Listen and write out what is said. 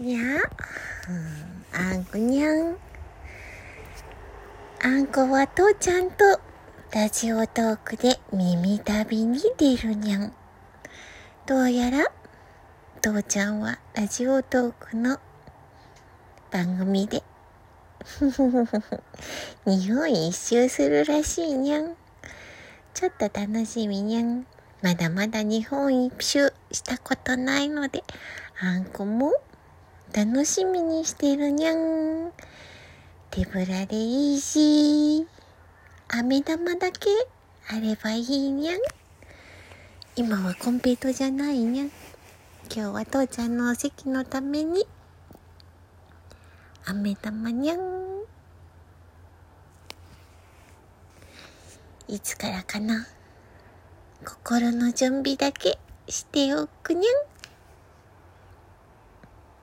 にゃあんこにゃん。あんこは父ちゃんとラジオトークで耳旅に出るにゃん。どうやら父ちゃんはラジオトークの番組で 日本一周するらしいにゃん。ちょっと楽しみにゃん。まだまだ日本一周したことないので、あんこも楽しみにしてるにゃん。手ぶらでいいし、飴玉だけあればいいにゃん。今はコンペイトじゃないにゃん。今日は父ちゃんのお席のために、飴玉にゃん。いつからかな。心の準備だけしておくにゃん。